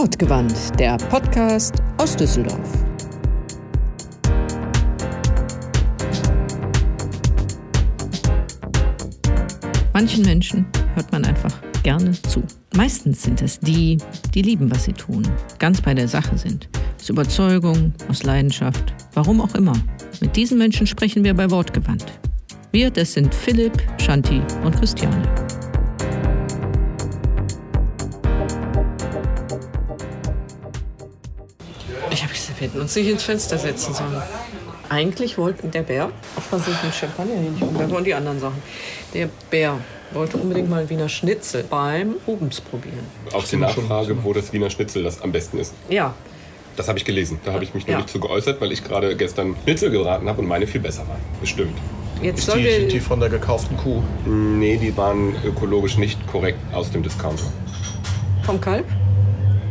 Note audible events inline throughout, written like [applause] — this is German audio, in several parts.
Wortgewandt, der Podcast aus Düsseldorf. Manchen Menschen hört man einfach gerne zu. Meistens sind es die, die lieben, was sie tun, ganz bei der Sache sind. Aus Überzeugung, aus Leidenschaft, warum auch immer. Mit diesen Menschen sprechen wir bei Wortgewandt. Wir, das sind Philipp, Shanti und Christiane. Hätten uns nicht ins Fenster setzen sollen. Eigentlich wollten der Bär, auch versucht mit Champagner nicht um, da wollen die anderen Sachen. Der Bär wollte unbedingt mal Wiener Schnitzel beim Rubens probieren. Auf die Nachfrage, wo das Wiener Schnitzel das am besten ist. Ja, Das habe ich gelesen. Da habe ich mich noch Ja. nicht zu geäußert, weil ich gerade gestern Schnitzel geraten habe und meine viel besser waren. Bestimmt. jetzt Ist sollen die, die von der gekauften Kuh? Nee, die waren ökologisch nicht korrekt aus dem Discounter. vom Kalb.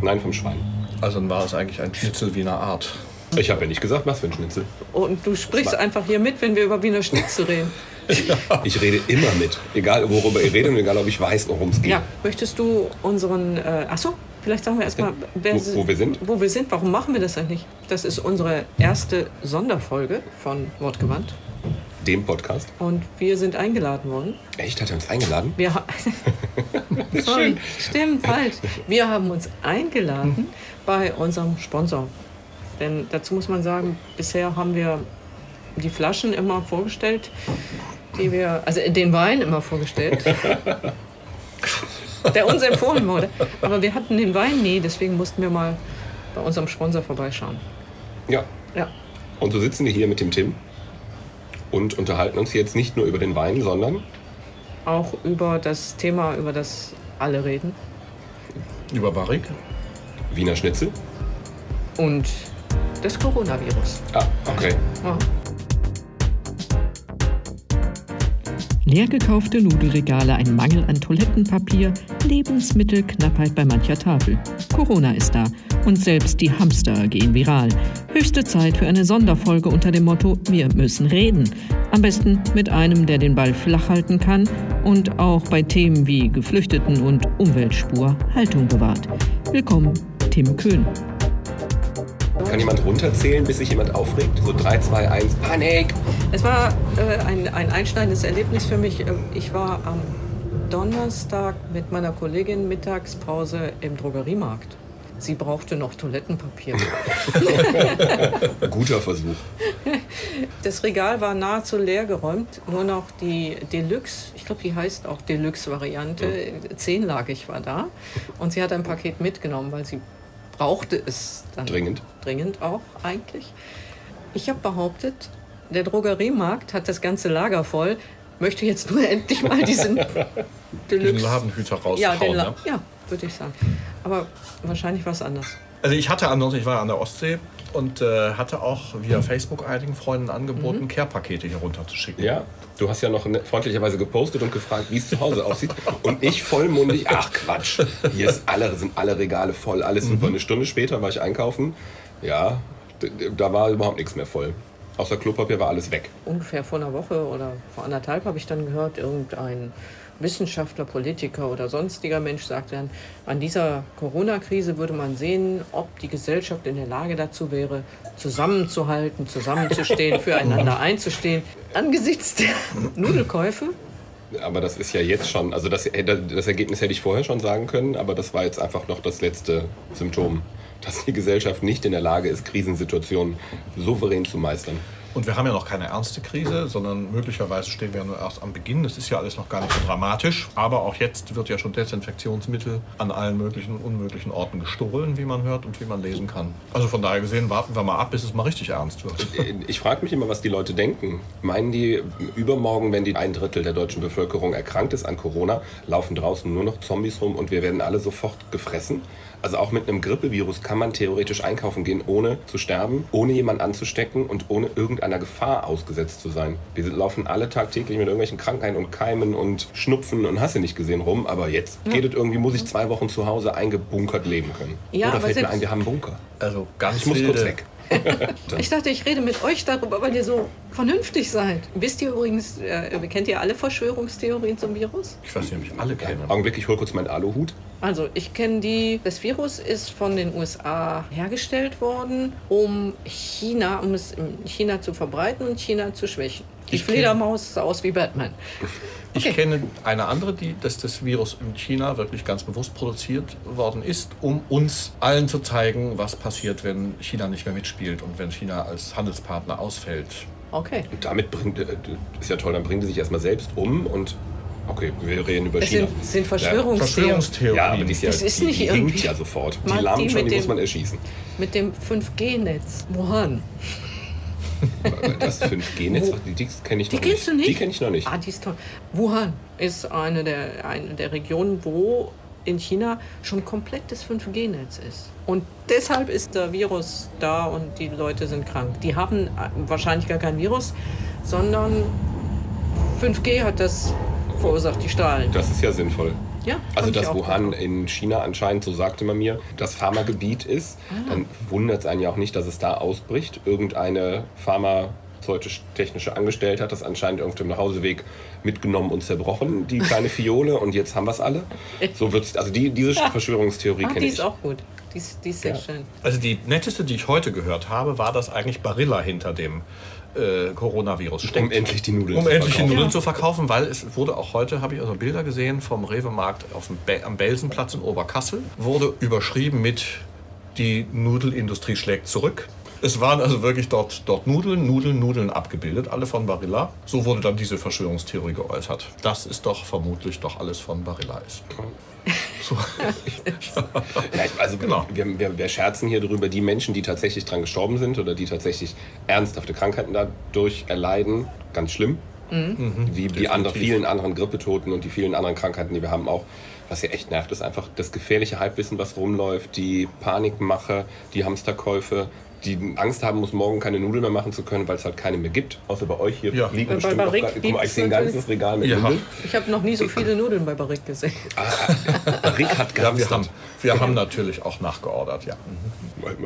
Nein, vom Schwein. Also dann war es eigentlich ein Schnitzel Wiener Art. Ich habe ja nicht gesagt, was für ein Schnitzel. Und du sprichst einfach hier mit, wenn wir über Wiener Schnitzel reden. [laughs] Ich rede immer mit. Egal, worüber ihr redet und egal, ob ich weiß, worum es geht. Ja, möchtest du unseren. Äh, achso, vielleicht sagen wir erstmal, wer Wo- wo wir sind? Wo wir sind. Warum machen wir das eigentlich? Das ist unsere erste Sonderfolge von Wortgewandt. Dem Podcast. Und wir sind eingeladen worden. Echt, hat er uns eingeladen? Wir [laughs] Sorry, stimmt, falsch. Wir haben uns eingeladen bei unserem Sponsor. Denn dazu muss man sagen, bisher haben wir die Flaschen immer vorgestellt, die wir, also den Wein immer vorgestellt, [laughs] der uns empfohlen wurde. Aber wir hatten den Wein nie, deswegen mussten wir mal bei unserem Sponsor vorbeischauen. Ja. Ja, Und so sitzen wir hier mit dem Tim und unterhalten uns jetzt nicht nur über den Wein, sondern auch über das Thema, über das alle reden. Über Barrik? Wiener Schnitzel. Und das Coronavirus. Ah, okay. Ja. Leer gekaufte Nudelregale, ein Mangel an Toilettenpapier, Lebensmittelknappheit bei mancher Tafel. Corona ist da und selbst die Hamster gehen viral. Höchste Zeit für eine Sonderfolge unter dem Motto Wir müssen reden. Am besten mit einem, der den Ball flach halten kann und auch bei Themen wie Geflüchteten und Umweltspur Haltung bewahrt. Willkommen, Tim Köhn. Kann jemand runterzählen, bis sich jemand aufregt? So 3, 2, 1, Panik! Es war äh, ein, ein einschneidendes Erlebnis für mich. Ähm, Ich war am Donnerstag mit meiner Kollegin Mittagspause im Drogeriemarkt. Sie brauchte noch Toilettenpapier. [laughs] Guter Versuch. Das Regal war nahezu leer geräumt, nur noch die Deluxe, ich glaube, die heißt auch Deluxe-Variante, zehnlagig war da. Und sie hat ein Paket mitgenommen, weil sie brauchte es dann Dringend. dringend auch eigentlich. Ich habe behauptet, der Drogeriemarkt hat das ganze Lager voll, möchte jetzt nur [laughs] endlich mal diesen Den [laughs] Deluxe. Ladenhüter raushauen. ja, den La ne? ja, würde ich sagen. Aber wahrscheinlich war es anders. Also ich hatte ansonsten, ich war an der Ostsee und äh, hatte auch via Facebook einigen Freunden angeboten, Care-Pakete hier runterzuschicken. Ja, du hast ja noch ne- freundlicherweise gepostet und gefragt, wie es zu Hause aussieht. Und ich vollmundig, ach Quatsch, hier ist alle, sind alle Regale voll. Alles super. Eine Stunde später war ich einkaufen. Ja, da war überhaupt nichts mehr voll. Außer Klopapier war alles weg. ungefähr vor einer Woche oder vor anderthalb habe ich dann gehört, irgendein Wissenschaftler, Politiker oder sonstiger Mensch sagte dann, an dieser Corona-Krise würde man sehen, ob die Gesellschaft in der Lage dazu wäre, zusammenzuhalten, zusammenzustehen, [laughs] füreinander einzustehen. Angesichts der Nudelkäufe, Aber das ist ja jetzt schon, also das, das Ergebnis hätte ich vorher schon sagen können, aber das war jetzt einfach noch das letzte Symptom, dass die Gesellschaft nicht in der Lage ist, Krisensituationen souverän zu meistern. Und wir haben ja noch keine ernste Krise, sondern möglicherweise stehen wir ja nur erst am Beginn. Das ist ja alles noch gar nicht so dramatisch. Aber auch jetzt wird ja schon Desinfektionsmittel an allen möglichen und unmöglichen Orten gestohlen, wie man hört und wie man lesen kann. Also von daher gesehen, warten wir mal ab, bis es mal richtig ernst wird. Ich frage mich immer, was die Leute denken. Meinen die, übermorgen, wenn die ein Drittel der deutschen Bevölkerung erkrankt ist an Corona, laufen draußen nur noch Zombies rum und wir werden alle sofort gefressen? Also auch mit einem Grippevirus kann man theoretisch einkaufen gehen, ohne zu sterben, ohne jemanden anzustecken und ohne irgendeiner Gefahr ausgesetzt zu sein. Wir laufen alle tagtäglich mit irgendwelchen Krankheiten und Keimen und Schnupfen und hast du nicht gesehen rum, aber jetzt geht es irgendwie, muss ich zwei Wochen zu Hause eingebunkert leben können. Ja, Oder fällt mir ein, wir haben einen Bunker. Also ganz Ich muss wilde, kurz weg. [laughs] [laughs] ich dachte, ich rede mit euch darüber, weil ihr so vernünftig seid. Wisst ihr übrigens, äh, kennt ihr alle Verschwörungstheorien zum Virus? Ich weiß nicht, ob ich alle kenne. Augenblick, ich hole kurz meinen Aluhut. Also, ich kenne die. Das Virus ist von den USA hergestellt worden, um China, um es in China zu verbreiten und China zu schwächen. Die Ich Fledermaus sah aus wie Batman. Ich Okay. kenne eine andere, die, dass das Virus in China wirklich ganz bewusst produziert worden ist, um uns allen zu zeigen, was passiert, wenn China nicht mehr mitspielt und wenn China als Handelspartner ausfällt. Okay. Und damit bringt, äh, ist ja toll, dann bringt sie sich erstmal selbst um und okay, wir reden über Das China. sind, sind Verschwörungstheorien. Verschwörungstheorien. Ja, aber die ist, ja, Das ist die, nicht die hinkt ja sofort. Die lahmt schon, die muss man erschießen. Mit dem 5G-Netz. Wuhan. Das 5G-Netz, die, die kenne ich Die noch kennst nicht. du nicht? Die kenne ich noch nicht. Ah, die ist toll. Wuhan ist eine der, eine der Regionen, wo in China schon komplett das 5G-Netz ist. Und deshalb ist der Virus da und die Leute sind krank. Die haben äh, wahrscheinlich gar kein Virus, sondern 5G hat das verursacht, die Strahlen. Das ist ja sinnvoll. Ja, Also, dass Wuhan toll. in China anscheinend, so sagte man mir, das Pharmagebiet ist, Ah. dann wundert es einen ja auch nicht, dass es da ausbricht. Irgendeine pharmazeutisch-technische Angestellte hat das anscheinend auf dem Nachhauseweg mitgenommen und zerbrochen, die [laughs] kleine Fiole, und jetzt haben wir es alle. So wird's, also die, diese [laughs] Verschwörungstheorie Ah, kenne die ich. ist auch gut. Die ist, die ist sehr Ja. schön. Also die netteste, die ich heute gehört habe, war, dass eigentlich Barilla hinter dem äh, Coronavirus steckt. Um endlich die Nudeln um zu endlich die verkaufen. Nudeln Ja. zu verkaufen, weil es wurde auch heute, habe ich also Bilder gesehen vom Rewe-Markt Be am Belsenplatz in Oberkassel, wurde überschrieben mit die Nudelindustrie schlägt zurück. Es waren also wirklich dort, dort Nudeln, Nudeln, Nudeln abgebildet, alle von Barilla. So wurde dann diese Verschwörungstheorie geäußert. Das ist doch vermutlich doch alles von Barilla ist. [laughs] So. [laughs] Ja, also Genau. wir, wir, wir scherzen hier drüber, die Menschen, die tatsächlich dran gestorben sind oder die tatsächlich ernsthafte Krankheiten dadurch erleiden, ganz schlimm. Wie die andere, vielen anderen Grippetoten und die vielen anderen Krankheiten, die wir haben, auch. Was ja echt nervt, ist einfach das gefährliche Halbwissen, was rumläuft, die Panikmache, die Hamsterkäufe, die Angst haben muss, morgen keine Nudeln mehr machen zu können, weil es halt keine mehr gibt. Außer bei euch hier Ja. liegen Bei bestimmt noch Barrick gar- Guck mal, ich sehe ein ganzes Regal mit Ja. Nudeln. Ich habe noch nie so viele Nudeln bei Barrick gesehen. Rick hat Ja, wir haben, wir haben natürlich auch nachgeordert, ja.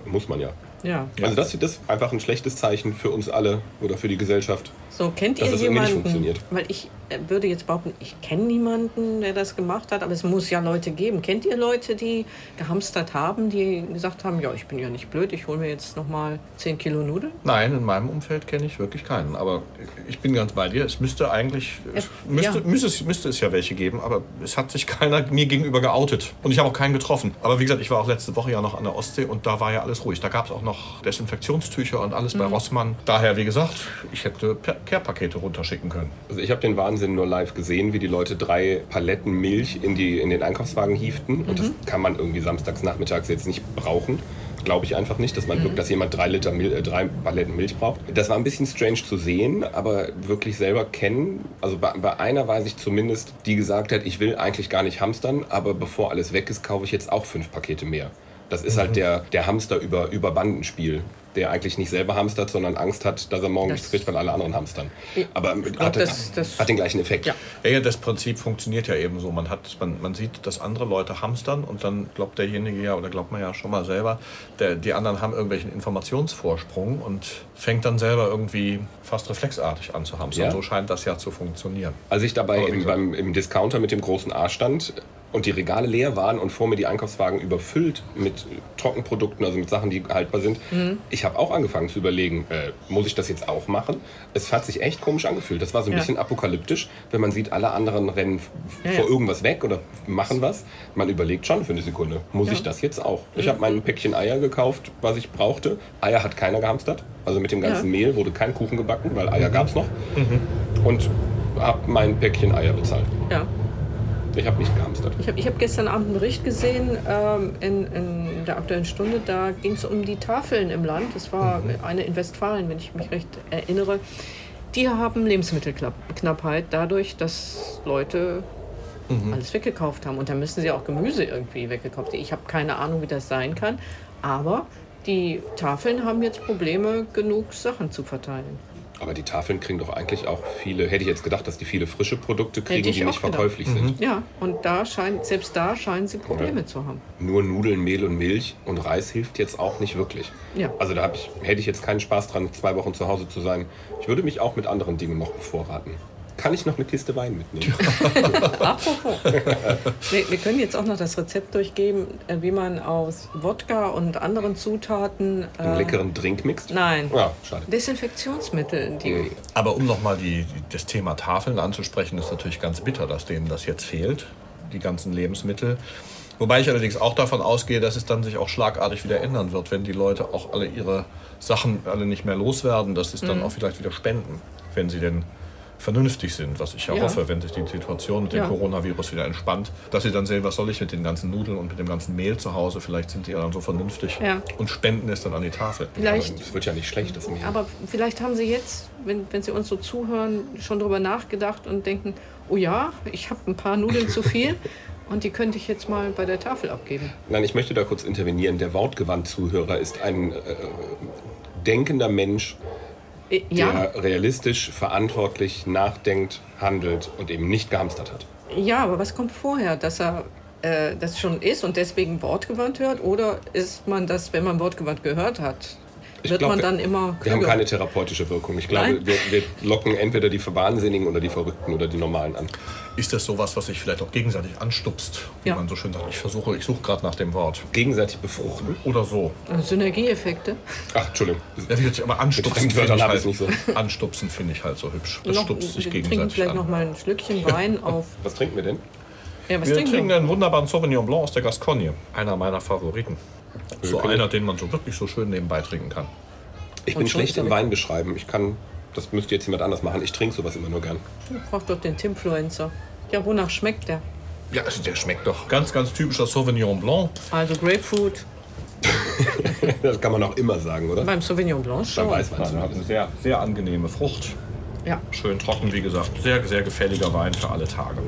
Muss man ja. Ja. Also das, das ist einfach ein schlechtes Zeichen für uns alle oder für die Gesellschaft. So, kennt Dass ihr das irgendwie nicht jemanden? funktioniert. Weil ich äh, würde jetzt behaupten, ich kenne niemanden, der das gemacht hat, aber es muss ja Leute geben. Kennt ihr Leute, die gehamstert haben, die gesagt haben, ja, ich bin ja nicht blöd, ich hole mir jetzt nochmal 10 Kilo Nudeln? Nein, in meinem Umfeld kenne ich wirklich keinen. Aber ich bin ganz bei dir. Es müsste eigentlich, es müsste, ja. müsste, es, müsste es ja welche geben, aber es hat sich [laughs] keiner mir gegenüber geoutet. Und ich habe auch keinen getroffen. Aber wie gesagt, ich war auch letzte Woche ja noch an der Ostsee und da war ja alles ruhig. Da gab es auch noch Desinfektionstücher und alles bei Rossmann. Daher, wie gesagt, ich hätte Per- Care-Pakete runterschicken können. Also ich habe den Wahnsinn nur live gesehen, wie die Leute drei Paletten Milch in, die, in den Einkaufswagen hieften. Und das kann man irgendwie samstags nachmittags jetzt nicht brauchen. Glaube ich einfach nicht, dass man wirklich, dass jemand drei Liter Mil äh, drei Paletten Milch braucht. Das war ein bisschen strange zu sehen, aber wirklich selber kennen. Also bei, bei einer weiß ich zumindest, die gesagt hat, ich will eigentlich gar nicht hamstern, aber bevor alles weg ist, kaufe ich jetzt auch fünf Pakete mehr. Das ist halt der, der Hamster über, über Bandenspiel, der eigentlich nicht selber hamstert, sondern Angst hat, dass er morgen Das- nichts kriegt, weil alle anderen hamstern. Aber glaub, hat, das- das- hat den gleichen Effekt. Ja. Ja, das Prinzip funktioniert ja eben so. Man, hat, man, man sieht, dass andere Leute hamstern und dann glaubt derjenige ja, oder glaubt man ja schon mal selber, der, die anderen haben irgendwelchen Informationsvorsprung und fängt dann selber irgendwie fast reflexartig an zu hamstern. Ja. So scheint das ja zu funktionieren. Als ich dabei im, beim, im Discounter mit dem großen A stand und die Regale leer waren und vor mir die Einkaufswagen überfüllt mit Trockenprodukten, also mit Sachen, die haltbar sind, Mhm. ich habe auch angefangen zu überlegen, äh, muss ich das jetzt auch machen? Es hat sich echt komisch angefühlt. Das war so ein Ja. bisschen apokalyptisch, wenn man sieht, alle anderen rennen Ja, vor ja. irgendwas weg oder machen was. Man überlegt schon für eine Sekunde, muss ich das jetzt auch? Ich Mhm. habe mein Päckchen Eier gekauft, was ich brauchte. Eier hat keiner gehamstert. Also mit dem ganzen. Mehl wurde kein Kuchen gebacken, weil Eier gab es noch. Und habe mein Päckchen Eier bezahlt. Ja. Ich habe nicht gehamstert. Ich habe ich hab gestern Abend einen Bericht gesehen ähm, in, in der Aktuellen Stunde. Da ging es um die Tafeln im Land. Das war eine in Westfalen, wenn ich mich recht erinnere. Die haben Lebensmittelknappheit dadurch, dass Leute alles weggekauft haben. Und da müssen sie auch Gemüse irgendwie weggekauft. haben. Ich habe keine Ahnung, wie das sein kann. Aber die Tafeln haben jetzt Probleme, genug Sachen zu verteilen. Aber die Tafeln kriegen doch eigentlich auch viele, hätte ich jetzt gedacht, dass die viele frische Produkte kriegen, die nicht gedacht. verkäuflich sind. Ja, und da scheint, selbst da scheinen sie Probleme zu haben. Nur Nudeln, Mehl und Milch und Reis hilft jetzt auch nicht wirklich. Ja. Also da ich, hätte ich jetzt keinen Spaß dran, zwei Wochen zu Hause zu sein. Ich würde mich auch mit anderen Dingen noch bevorraten. Kann ich noch eine Kiste Wein mitnehmen? [laughs] Apropos, wir, wir können jetzt auch noch das Rezept durchgeben, äh, wie man aus Wodka und anderen Zutaten. Einen äh, leckeren Drink mixt? Nein. Ja, schade. Desinfektionsmittel, die Aber um nochmal die, die, das Thema Tafeln anzusprechen, ist natürlich ganz bitter, dass denen das jetzt fehlt, die ganzen Lebensmittel. Wobei ich allerdings auch davon ausgehe, dass es dann sich auch schlagartig wieder ändern wird, wenn die Leute auch alle ihre Sachen alle nicht mehr loswerden, dass sie es dann Mhm. auch vielleicht wieder spenden, wenn sie denn vernünftig sind, was ich ja, Ja. hoffe, wenn sich die Situation mit dem Ja. Coronavirus wieder entspannt, dass sie dann sehen, was soll ich mit den ganzen Nudeln und mit dem ganzen Mehl zu Hause, vielleicht sind die ja dann so vernünftig Ja. und spenden es dann an die Tafel. vielleicht. Das wird ja nicht schlecht, das Mehl. Aber vielleicht haben Sie jetzt, wenn, wenn Sie uns so zuhören, schon darüber nachgedacht und denken, oh ja, ich habe ein paar Nudeln zu viel [laughs] und die könnte ich jetzt mal bei der Tafel abgeben. Nein, ich möchte da kurz intervenieren. Der Wortgewandt-Zuhörer ist ein äh, denkender Mensch, Äh, der Ja, realistisch, verantwortlich nachdenkt, handelt und eben nicht gehamstert hat. ja, aber was kommt vorher, dass er äh, das schon ist und deswegen wortgewandt hört? Oder ist man das, wenn man wortgewandt gehört hat, wird glaub, man wir- dann immer Wir haben klüger? keine therapeutische Wirkung. Ich glaube, wir, wir locken entweder die Wahnsinnigen oder die Verrückten oder die Normalen an. Ist das sowas, was sich vielleicht auch gegenseitig anstupst, wie Ja. man so schön sagt? Ich versuche, ich suche gerade nach dem Wort. Gegenseitig befruchten. Oder so. Synergieeffekte. Ach, Entschuldigung. Ja, wie, aber anstupsen finde ich, halt, nicht [laughs] anstupsen finde ich halt so hübsch. Das Noch, stupst sich wir trinken gegenseitig vielleicht an. noch mal ein Schlückchen Wein auf. Was trinken wir denn? Ja, was Wir trinken trinken wir? einen wunderbaren Sauvignon Blanc aus der Gascogne. Einer meiner Favoriten. So können- einer, den man so wirklich so schön nebenbei trinken kann. Ich bin schlecht im. Wein beschreiben. Ich kann, das müsste jetzt jemand anders machen. Ich trinke sowas immer nur gern. Frag doch den Timfluencer. Ja, wonach schmeckt der? Ja, also der schmeckt doch. Ganz, ganz typischer Sauvignon Blanc. Also Grapefruit [laughs] Das kann man auch immer sagen, oder? beim Sauvignon Blanc Beim schon. Weißwein Also hat zumindest. eine sehr, sehr angenehme Frucht. Ja, Schön trocken, wie gesagt. Sehr, sehr gefälliger Wein für alle Tage.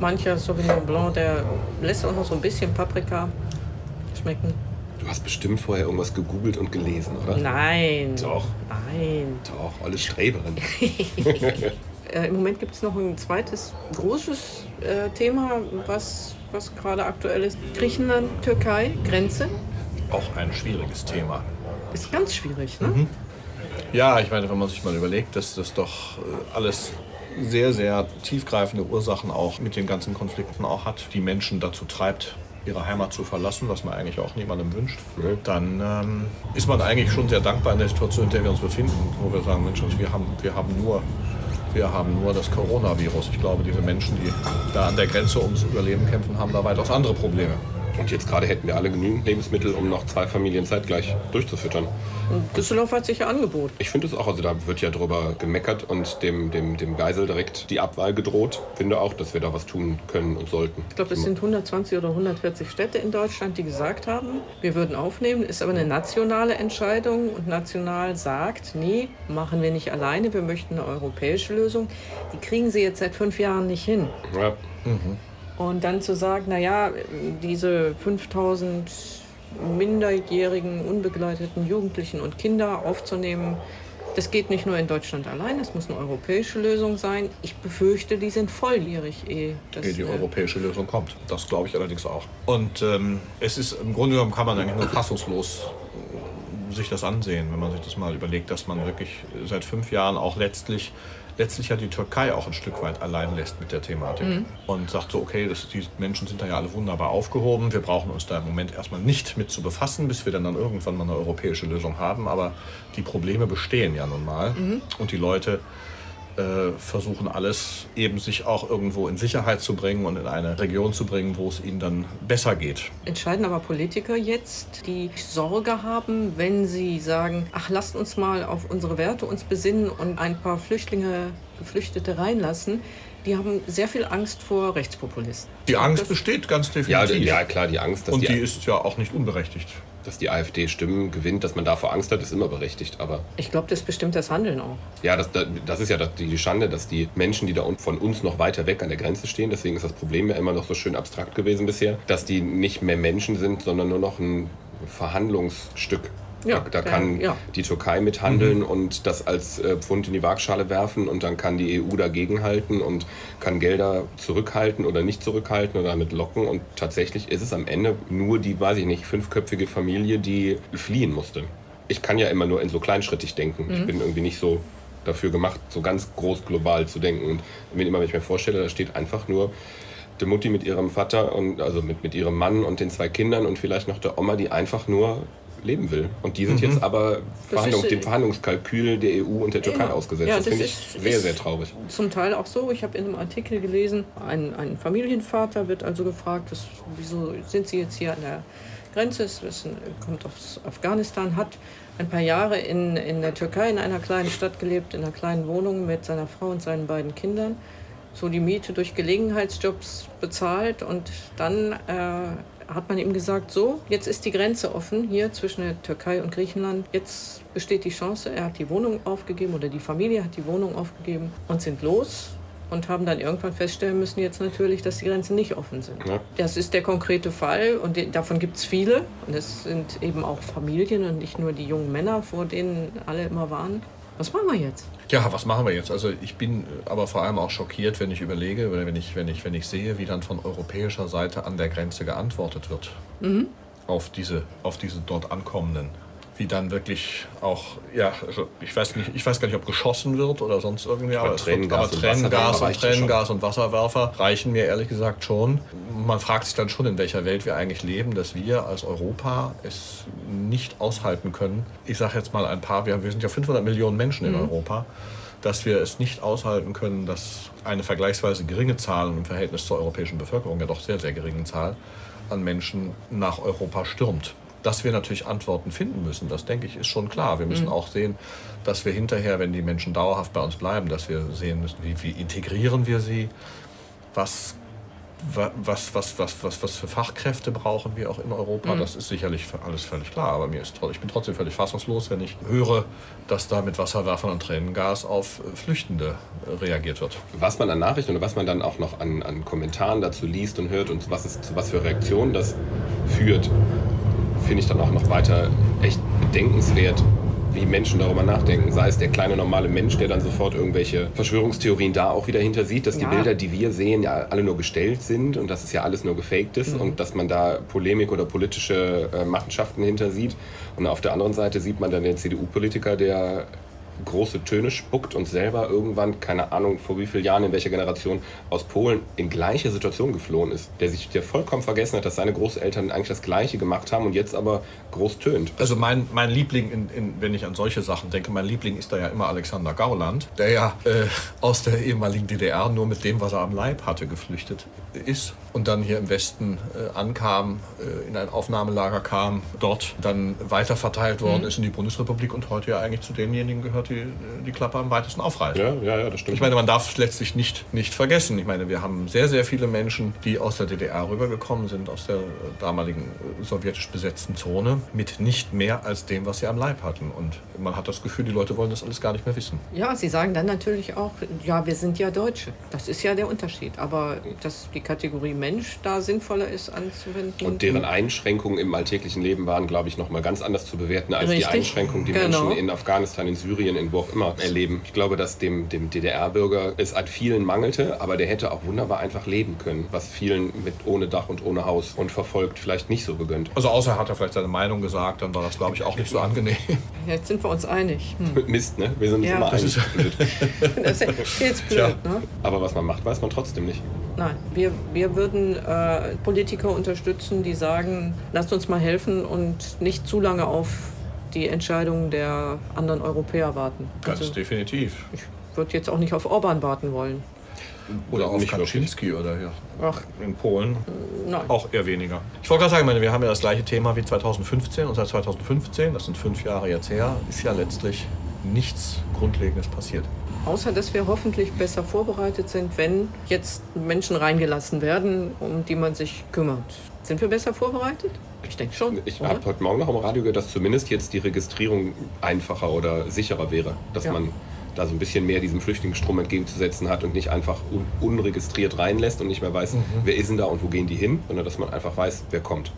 mancher Sauvignon Blanc, der lässt auch noch so ein bisschen Paprika schmecken. Du hast bestimmt vorher irgendwas gegoogelt und gelesen, oder? Nein. Doch. Nein. Doch, alle Streberin. [laughs] [laughs] Äh, Im Moment gibt es noch ein zweites großes äh, Thema, was, was gerade aktuell ist. Griechenland, Türkei, Grenze. Auch ein schwieriges Thema. Ist ganz schwierig, ne? Mhm. Ja, ich meine, wenn man sich mal überlegt, dass das doch äh, alles sehr, sehr tiefgreifende Ursachen auch mit den ganzen Konflikten auch hat, die Menschen dazu treibt, ihre Heimat zu verlassen, was man eigentlich auch niemandem wünscht, dann ähm, ist man eigentlich schon sehr dankbar in der Situation, in der wir uns befinden, wo wir sagen, Mensch, wir haben, wir haben nur wir haben nur das Coronavirus. Ich glaube, diese Menschen, die da an der Grenze ums Überleben kämpfen, haben da weitaus andere Probleme. Und jetzt gerade hätten wir alle genügend Lebensmittel, um noch zwei Familien zeitgleich durchzufüttern. Und Düsseldorf hat sich ja angeboten. Ich finde es auch, also da wird ja drüber gemeckert und dem, dem, dem Geisel direkt die Abwahl gedroht. Finde auch, dass wir da was tun können und sollten. Ich glaube, es sind 120 oder 140 Städte in Deutschland, die gesagt haben, wir würden aufnehmen. Ist aber eine nationale Entscheidung und national sagt, nee, machen wir nicht alleine, wir möchten eine europäische Lösung. Die kriegen sie jetzt seit fünf Jahren nicht hin. Ja. Und dann zu sagen, naja, diese 5000 minderjährigen, unbegleiteten Jugendlichen und Kinder aufzunehmen, das geht nicht nur in Deutschland allein, es muss eine europäische Lösung sein. Ich befürchte, die sind volljährig, ehe das, die äh, europäische Lösung kommt. Das glaube ich allerdings auch. Und ähm, es ist im Grunde genommen kann man eigentlich nur fassungslos äh, sich das ansehen, wenn man sich das mal überlegt, dass man wirklich seit fünf Jahren auch letztlich letztlich ja die Türkei auch ein Stück weit allein lässt mit der Thematik und sagt so, okay, das, die Menschen sind da ja alle wunderbar aufgehoben, wir brauchen uns da im Moment erstmal nicht mit zu befassen, bis wir dann, dann irgendwann mal eine europäische Lösung haben, aber die Probleme bestehen ja nun mal und die Leute äh, versuchen alles eben sich auch irgendwo in Sicherheit zu bringen und in eine Region zu bringen, wo es ihnen dann besser geht. Entscheiden aber Politiker jetzt, die Sorge haben, wenn sie sagen, ach, lasst uns mal auf unsere Werte uns besinnen und ein paar Flüchtlinge, Geflüchtete reinlassen, die haben sehr viel Angst vor Rechtspopulisten. Die Angst besteht ganz Ja, definitiv. ja, klar, die Angst, dass und die, die ist ja auch nicht unberechtigt. Dass die AfD Stimmen gewinnt, dass man davor Angst hat, ist immer berechtigt. Aber Ich glaube, das bestimmt das Handeln auch. ja, das, das ist ja die Schande, dass die Menschen, die da von uns noch weiter weg an der Grenze stehen, deswegen ist das Problem ja immer noch so schön abstrakt gewesen bisher, dass die nicht mehr Menschen sind, sondern nur noch ein Verhandlungsstück. Ja, da, da kann ja. die Türkei mithandeln mhm. und das als äh, Pfund in die Waagschale werfen und dann kann die EU dagegenhalten und kann Gelder zurückhalten oder nicht zurückhalten oder damit locken. Und tatsächlich ist es am Ende nur die, weiß ich nicht, fünfköpfige Familie, die fliehen musste. Ich kann ja immer nur in so kleinschrittig denken. Mhm. Ich bin irgendwie nicht so dafür gemacht, so ganz groß global zu denken. Und wenn immer, wenn ich mir vorstelle, da steht einfach nur die Mutti mit ihrem Vater und also mit, mit ihrem Mann und den zwei Kindern und vielleicht noch der Oma, die einfach nur leben will. Und die sind mhm. jetzt aber Verhandlung, ist, dem Verhandlungskalkül der EU und der Türkei ja, ausgesetzt. Ja, das, das finde ich sehr, sehr traurig. Zum Teil auch so. Ich habe in einem Artikel gelesen, ein, ein Familienvater wird also gefragt, das, wieso sind Sie jetzt hier an der Grenze, ist, kommt aus Afghanistan, hat ein paar Jahre in, in der Türkei in einer kleinen Stadt gelebt, in einer kleinen Wohnung mit seiner Frau und seinen beiden Kindern. So die Miete durch Gelegenheitsjobs bezahlt und dann äh, hat man ihm gesagt, so, jetzt ist die Grenze offen hier zwischen der Türkei und Griechenland. Jetzt besteht die Chance, er hat die Wohnung aufgegeben oder die Familie hat die Wohnung aufgegeben und sind los und haben dann irgendwann feststellen müssen jetzt natürlich, dass die Grenzen nicht offen sind. Ja. Das ist der konkrete Fall und davon gibt es viele. Und es sind eben auch Familien und nicht nur die jungen Männer, vor denen alle immer waren. Was machen wir jetzt? Ja, was machen wir jetzt? Also ich bin aber vor allem auch schockiert, wenn ich überlege oder wenn ich, wenn ich, wenn ich sehe, wie dann von europäischer Seite an der Grenze geantwortet wird mhm. auf, diese, auf diese dort ankommenden wie dann wirklich auch, ja, also ich weiß nicht, ich weiß gar nicht, ob geschossen wird oder sonst irgendwie, aber, Tränengas, wird, aber Tränengas, und, Tränengas und Wasserwerfer reichen mir ehrlich gesagt schon. Man fragt sich dann schon, in welcher Welt wir eigentlich leben, dass wir als Europa es nicht aushalten können. Ich sage jetzt mal ein paar, wir, wir sind ja 500 Millionen Menschen in mhm. Europa dass wir es nicht aushalten können, dass eine vergleichsweise geringe Zahl im Verhältnis zur europäischen Bevölkerung, ja doch sehr, sehr geringe Zahl, an Menschen nach Europa stürmt dass wir natürlich Antworten finden müssen, das denke ich, ist schon klar. Wir müssen mhm. auch sehen, dass wir hinterher, wenn die Menschen dauerhaft bei uns bleiben, dass wir sehen müssen, wie, wie integrieren wir sie, was was, was, was, was, was für Fachkräfte brauchen wir auch in Europa. Mhm. Das ist sicherlich alles völlig klar. Aber mir ist, ich bin trotzdem völlig fassungslos, wenn ich höre, dass da mit Wasserwerfern und Tränengas auf Flüchtende reagiert wird. Was man an Nachrichten oder was man dann auch noch an, an Kommentaren dazu liest und hört und was, ist, zu was für Reaktionen das führt, finde ich dann auch noch weiter echt bedenkenswert, wie Menschen darüber nachdenken. Sei es der kleine normale Mensch, der dann sofort irgendwelche Verschwörungstheorien da auch wieder hinter sieht, dass ja. die Bilder, die wir sehen, ja alle nur gestellt sind und dass es ja alles nur gefaked ist mhm. und dass man da Polemik oder politische äh, Machenschaften hinter sieht. Und auf der anderen Seite sieht man dann den CDU-Politiker, der große Töne spuckt und selber irgendwann, keine Ahnung vor wie vielen Jahren, in welcher Generation, aus Polen in gleiche Situation geflohen ist. Der sich der vollkommen vergessen hat, dass seine Großeltern eigentlich das Gleiche gemacht haben und jetzt aber groß tönt. Also mein, mein Liebling, in, in, wenn ich an solche Sachen denke, mein Liebling ist da ja immer Alexander Gauland, der ja äh, aus der ehemaligen DDR nur mit dem, was er am Leib hatte, geflüchtet ist und dann hier im Westen äh, ankam, äh, in ein Aufnahmelager kam, dort dann weiter verteilt worden mhm. ist in die Bundesrepublik und heute ja eigentlich zu denjenigen gehört, die die Klappe am weitesten aufreißen. Ja, ja, ja, das stimmt. Ich meine, man darf es letztlich nicht, nicht vergessen. Ich meine, wir haben sehr, sehr viele Menschen, die aus der DDR rübergekommen sind, aus der damaligen äh, sowjetisch besetzten Zone, mit nicht mehr als dem, was sie am Leib hatten. Und man hat das Gefühl, die Leute wollen das alles gar nicht mehr wissen. Ja, sie sagen dann natürlich auch, ja, wir sind ja Deutsche. Das ist ja der Unterschied. Aber dass die Kategorie Mensch da sinnvoller ist anzuwenden. Und deren Einschränkungen im alltäglichen Leben waren, glaube ich, noch mal ganz anders zu bewerten als Richtig. die Einschränkungen, die genau. Menschen in Afghanistan, in Syrien, auch immer erleben. Ich glaube, dass dem, dem DDR-Bürger es an vielen mangelte, aber der hätte auch wunderbar einfach leben können, was vielen mit ohne Dach und ohne Haus und verfolgt vielleicht nicht so gegönnt. Also außer hat er vielleicht seine Meinung gesagt, dann war das, glaube ich, auch nicht so angenehm. Jetzt sind wir uns einig. Hm. [laughs] Mist, ne? Wir sind uns ja. immer einig. [laughs] das ist jetzt blöd, ne? Aber was man macht, weiß man trotzdem nicht. Nein, wir, wir würden äh, Politiker unterstützen, die sagen, lasst uns mal helfen und nicht zu lange auf die Entscheidungen der anderen Europäer warten. Ganz also, definitiv. Ich würde jetzt auch nicht auf Orban warten wollen. Oder auf Kaczynski oder hier. Ach, in Polen. Nein. Auch eher weniger. Ich wollte gerade sagen, meine, wir haben ja das gleiche Thema wie 2015 und seit 2015, das sind fünf Jahre jetzt her, ist ja letztlich nichts Grundlegendes passiert. Außer dass wir hoffentlich besser vorbereitet sind, wenn jetzt Menschen reingelassen werden, um die man sich kümmert. Sind wir besser vorbereitet? Ich denke schon. Ich habe heute Morgen noch am Radio gehört, dass zumindest jetzt die Registrierung einfacher oder sicherer wäre. Dass ja. man da so ein bisschen mehr diesem Flüchtlingsstrom entgegenzusetzen hat und nicht einfach un unregistriert reinlässt und nicht mehr weiß, mhm. wer ist denn da und wo gehen die hin, sondern dass man einfach weiß, wer kommt.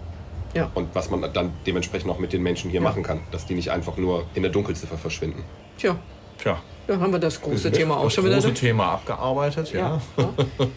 Ja. Und was man dann dementsprechend auch mit den Menschen hier Ja. machen kann, dass die nicht einfach nur in der Dunkelziffer verschwinden. Tja, Tja, da haben wir das große Thema auch das schon wieder. große durch. Thema abgearbeitet, ja. Ja. [laughs]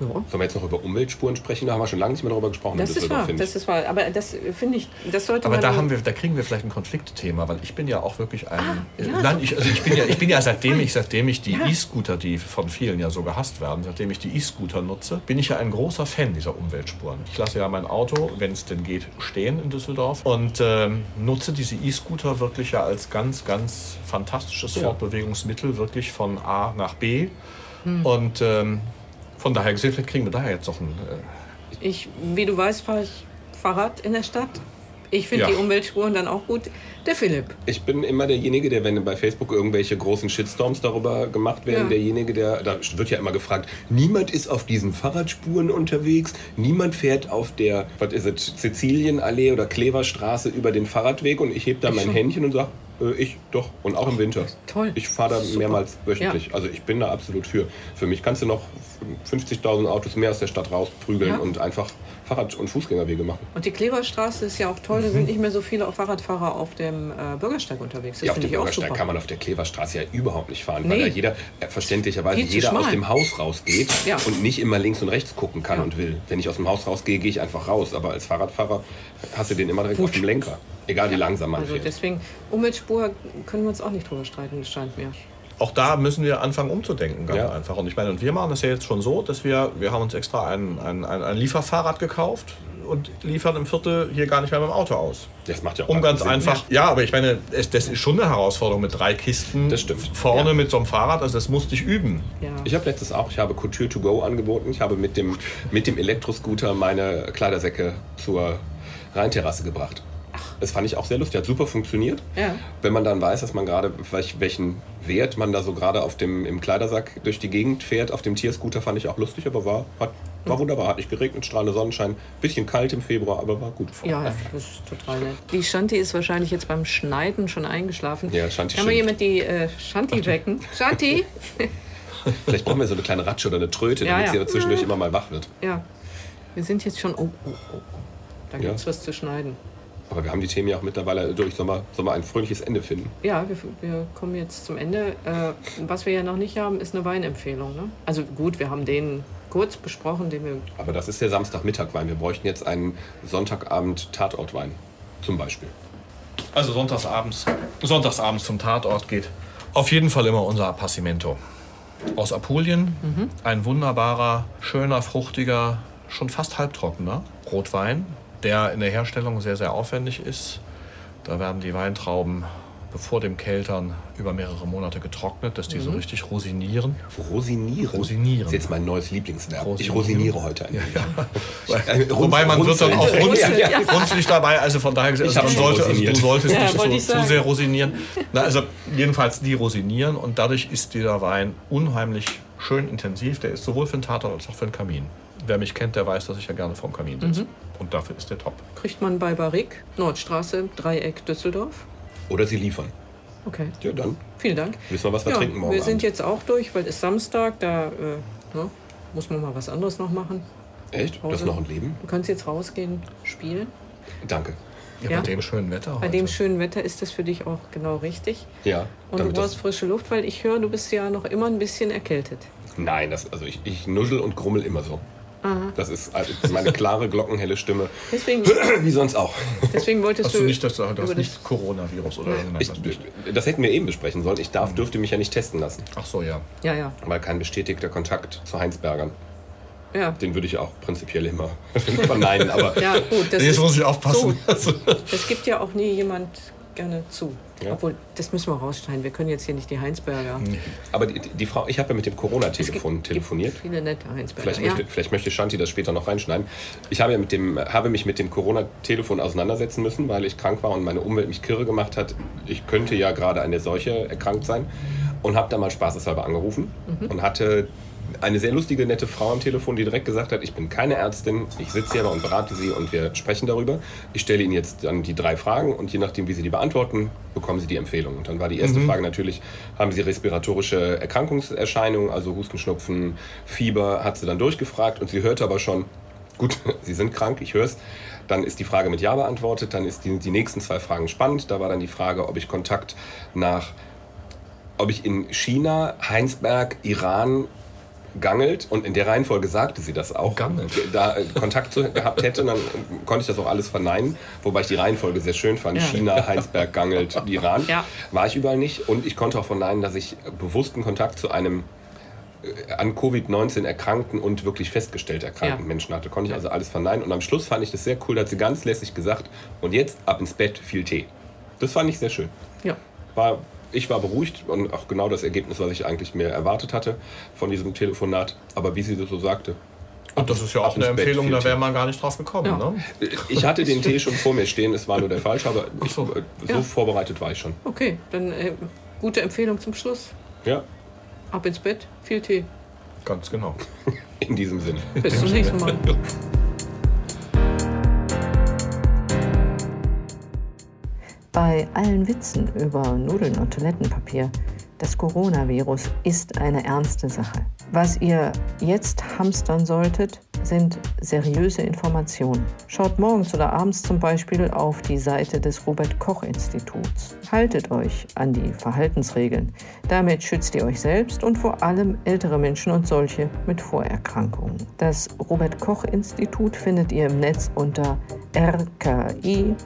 ja. Ja. Sollen wir jetzt noch über Umweltspuren sprechen? Da haben wir schon lange nicht mehr darüber gesprochen Das ist wahr, finde das ist wahr. Aber das finde ich, das sollte Aber man. da, haben wir, da kriegen wir vielleicht ein Konfliktthema, weil ich bin ja auch wirklich ein. Ah, ja, äh, nein, so- ich, also ich bin ja, ich bin ja [laughs] seitdem ich, seitdem ich die E-Scooter, die von vielen ja so gehasst werden, seitdem ich die E-Scooter nutze, bin ich ja ein großer Fan dieser Umweltspuren. Ich lasse ja mein Auto, wenn es denn geht, stehen in Düsseldorf und ähm, nutze diese E-Scooter wirklich ja als ganz, ganz fantastisches Ja. Fortbewegungsmittel, wirklich von A nach B. Hm. Und ähm, von daher gesehen, vielleicht kriegen wir daher jetzt noch ein. Äh, Ich, wie du weißt, fahre ich Fahrrad in der Stadt. Ich finde Ja. die Umweltspuren dann auch gut. Der Philipp. Ich bin immer derjenige, der, wenn bei Facebook irgendwelche großen Shitstorms darüber gemacht werden, Ja. derjenige, der, da wird ja immer gefragt, niemand ist auf diesen Fahrradspuren unterwegs, niemand fährt auf der, was ist es, Sizilienallee oder Kleverstraße über den Fahrradweg und ich heb da Ich mein schon. Händchen und sage, ich doch. Und auch im Winter. toll. Ich fahre da Super. mehrmals wöchentlich. Also ich bin da absolut für. Für mich kannst du noch 50.000 Autos mehr aus der Stadt rausprügeln Ja. und einfach Fahrrad- und Fußgängerwege machen. Und die Kleberstraße ist ja auch toll. Da Mhm. sind nicht mehr so viele Fahrradfahrer auf dem äh, Bürgersteig unterwegs. Das Ja, auf dem Bürgersteig super. kann man auf der Kleverstraße ja überhaupt nicht fahren, Nee. weil ja jeder, äh, verständlicherweise jeder aus dem Haus rausgeht Ja. und nicht immer links und rechts gucken kann Ja. und will. Wenn ich aus dem Haus rausgehe, gehe ich einfach raus. Aber als Fahrradfahrer hast du den immer direkt Gut. auf dem Lenker. Egal wie langsam man Also fährt. deswegen, Umweltspur können wir uns auch nicht drüber streiten, scheint mir. Auch da müssen wir anfangen umzudenken, ganz Ja. einfach. Und ich meine, und wir machen das ja jetzt schon so, dass wir, wir haben uns extra ein, ein, ein, ein Lieferfahrrad gekauft und liefern im Viertel hier gar nicht mehr mit dem Auto aus. Das macht ja auch Um ganz Sinn. einfach. Ja, aber ich meine, es, das ist schon eine Herausforderung mit drei Kisten Das stimmt. vorne Ja. mit so einem Fahrrad. Also das musste ich üben. Ja. Ich habe letztes auch, ich habe Couture to go angeboten. Ich habe mit dem, mit dem Elektroscooter meine Kleidersäcke zur Rheinterrasse gebracht. Das fand ich auch sehr lustig, hat super funktioniert. Ja. Wenn man dann weiß, dass man gerade, welch- welchen Wert man da so gerade auf dem, im Kleidersack durch die Gegend fährt, auf dem Tierscooter fand ich auch lustig, aber war, hat, war wunderbar. Hat nicht geregnet, strahlender Sonnenschein, bisschen kalt im Februar, aber war gut. Ja, das ist total nett. Die Shanti ist wahrscheinlich jetzt beim Schneiden schon eingeschlafen. Ja, Shanti Kann man jemand die äh, Shanti wecken? Shanti? [laughs] [laughs] Vielleicht brauchen wir so eine kleine Ratsche oder eine Tröte, Ja, damit ja. sie da zwischendurch immer mal wach wird. Ja. Wir sind jetzt schon. Oh, oh, oh. oh. Da Ja. gibt's was zu schneiden. Aber wir haben die Themen ja auch mittlerweile durch. Sollen wir, sollen wir ein fröhliches Ende finden? Ja, wir, wir kommen jetzt zum Ende. Äh, was wir ja noch nicht haben, ist eine Weinempfehlung. Ne? Also gut, wir haben den kurz besprochen, den wir. Aber das ist der Samstagmittagwein. Wir bräuchten jetzt einen Sonntagabend Tatortwein. Zum Beispiel. Also sonntagsabends, sonntagsabends zum Tatort geht auf jeden Fall immer unser Appassimento. Aus Apulien, ein wunderbarer, schöner, fruchtiger, schon fast halbtrockener Rotwein, der in der Herstellung sehr, sehr aufwendig ist. Da werden die Weintrauben bevor dem Keltern über mehrere Monate getrocknet, dass die so richtig rosinieren. Rosinieren. Rosinieren. Das ist jetzt mein neues Lieblingsverb. Ich rosiniere heute ein Ja, ja. Wobei man wird dann auch runzlig, Ja, [laughs] runzlig dabei, also von daher also man sollte, also du solltest Ja, nicht so, zu sehr rosinieren. Na, also jedenfalls die rosinieren und dadurch ist dieser Wein unheimlich schön intensiv. Der ist sowohl für den Tatort als auch für den Kamin. Wer mich kennt, der weiß, dass ich ja gerne vorm Kamin sitze. Und dafür ist der top. Kriegt man bei Barrick, Nordstraße, Dreieck Düsseldorf. Oder sie liefern. Okay, Ja, dann vielen Dank. wissen wir, was wir ja, trinken morgen wir sind Abend. jetzt auch durch, weil es ist Samstag, da äh, ne, muss man mal was anderes noch machen. Echt? Das Pause. ist noch ein Leben? Du kannst jetzt rausgehen, spielen. Danke. Ja, Ja. Bei dem schönen Wetter Bei heute. dem schönen Wetter ist das für dich auch genau richtig. Ja. Und du brauchst frische Luft, weil ich höre, du bist ja noch immer ein bisschen erkältet. nein, das, also ich, ich nuschel und grummel immer so. Das ist also das ist meine klare, glockenhelle Stimme. Deswegen, [clears throat] Wie sonst auch. deswegen wolltest Hast du nicht das, du hast das- nicht Coronavirus oder Ich, das nicht. das hätten wir eben besprechen sollen. Ich darf, dürfte mich ja nicht testen lassen. Ach so, ja. Ja, ja, Weil kein bestätigter Kontakt zu Heinzbergern. ja. Den würde ich auch prinzipiell immer [laughs] verneinen. Aber Ja, gut, das Jetzt ist muss ich aufpassen. So, das gibt ja auch nie jemand gerne zu. Ja. Obwohl, das müssen wir rausschneiden. Wir können jetzt hier nicht die Heinsberger. Aber die, die Frau, ich habe ja mit dem Corona-Telefon telefoniert. Viele nette Heinsberger. Vielleicht möchte, vielleicht möchte Shanti das später noch reinschneiden. Ich habe, ja mit dem, habe mich mit dem Corona-Telefon auseinandersetzen müssen, weil ich krank war und meine Umwelt mich kirre gemacht hat. Ich könnte ja gerade an der Seuche erkrankt sein. Und habe da mal spaßeshalber angerufen und hatte eine sehr lustige, nette Frau am Telefon, die direkt gesagt hat, ich bin keine Ärztin, ich sitze hier aber und berate Sie und wir sprechen darüber. Ich stelle Ihnen jetzt dann die drei Fragen und je nachdem, wie Sie die beantworten, bekommen Sie die Empfehlung. Und dann war die erste Frage natürlich, haben Sie respiratorische Erkrankungserscheinungen, also Husten, Schnupfen, Fieber, hat sie dann durchgefragt und sie hörte aber schon, gut, [laughs] Sie sind krank, ich höre es. Dann ist die Frage mit Ja beantwortet. Dann ist die, die nächsten zwei Fragen spannend. Da war dann die Frage, ob ich Kontakt nach, ob ich in China, Heinsberg, Iran gangelt und in der Reihenfolge sagte sie das auch. Gangelt. Da äh, Kontakt zu, gehabt hätte, dann konnte ich das auch alles verneinen, wobei ich die Reihenfolge sehr schön fand. Ja. China, Heinsberg, Gangelt, [laughs] Iran. Ja. War ich überall nicht und ich konnte auch verneinen, dass ich bewussten Kontakt zu einem äh, an Covid-19 erkrankten und wirklich festgestellt erkrankten Ja. Menschen hatte. Konnte ich also alles verneinen und am Schluss fand ich das sehr cool, da hat sie ganz lässig gesagt, und jetzt ab ins Bett, viel Tee. Das fand ich sehr schön Ja. war, ich war beruhigt und auch genau das Ergebnis, was ich eigentlich mehr erwartet hatte von diesem Telefonat. Aber wie sie das so sagte. Und das ist ja auch eine Empfehlung, da wäre man gar nicht drauf gekommen. Ja. Ne? Ich hatte den Tee schon vor mir stehen, es war nur der falsche, aber ich, so. äh, so Ja. vorbereitet war ich schon. Okay, dann äh, gute Empfehlung zum Schluss. Ja, Ab ins Bett, viel Tee. Ganz genau. in diesem Sinne. Bis zum nächsten Mal. Bei allen Witzen über Nudeln und Toilettenpapier, das Coronavirus ist eine ernste Sache. Was ihr jetzt hamstern solltet, sind seriöse Informationen. Schaut morgens oder abends zum Beispiel auf die Seite des Robert Koch Instituts. Haltet euch an die Verhaltensregeln. Damit schützt ihr euch selbst und vor allem ältere Menschen und solche mit Vorerkrankungen. Das Robert Koch Institut findet ihr im Netz unter rki.de.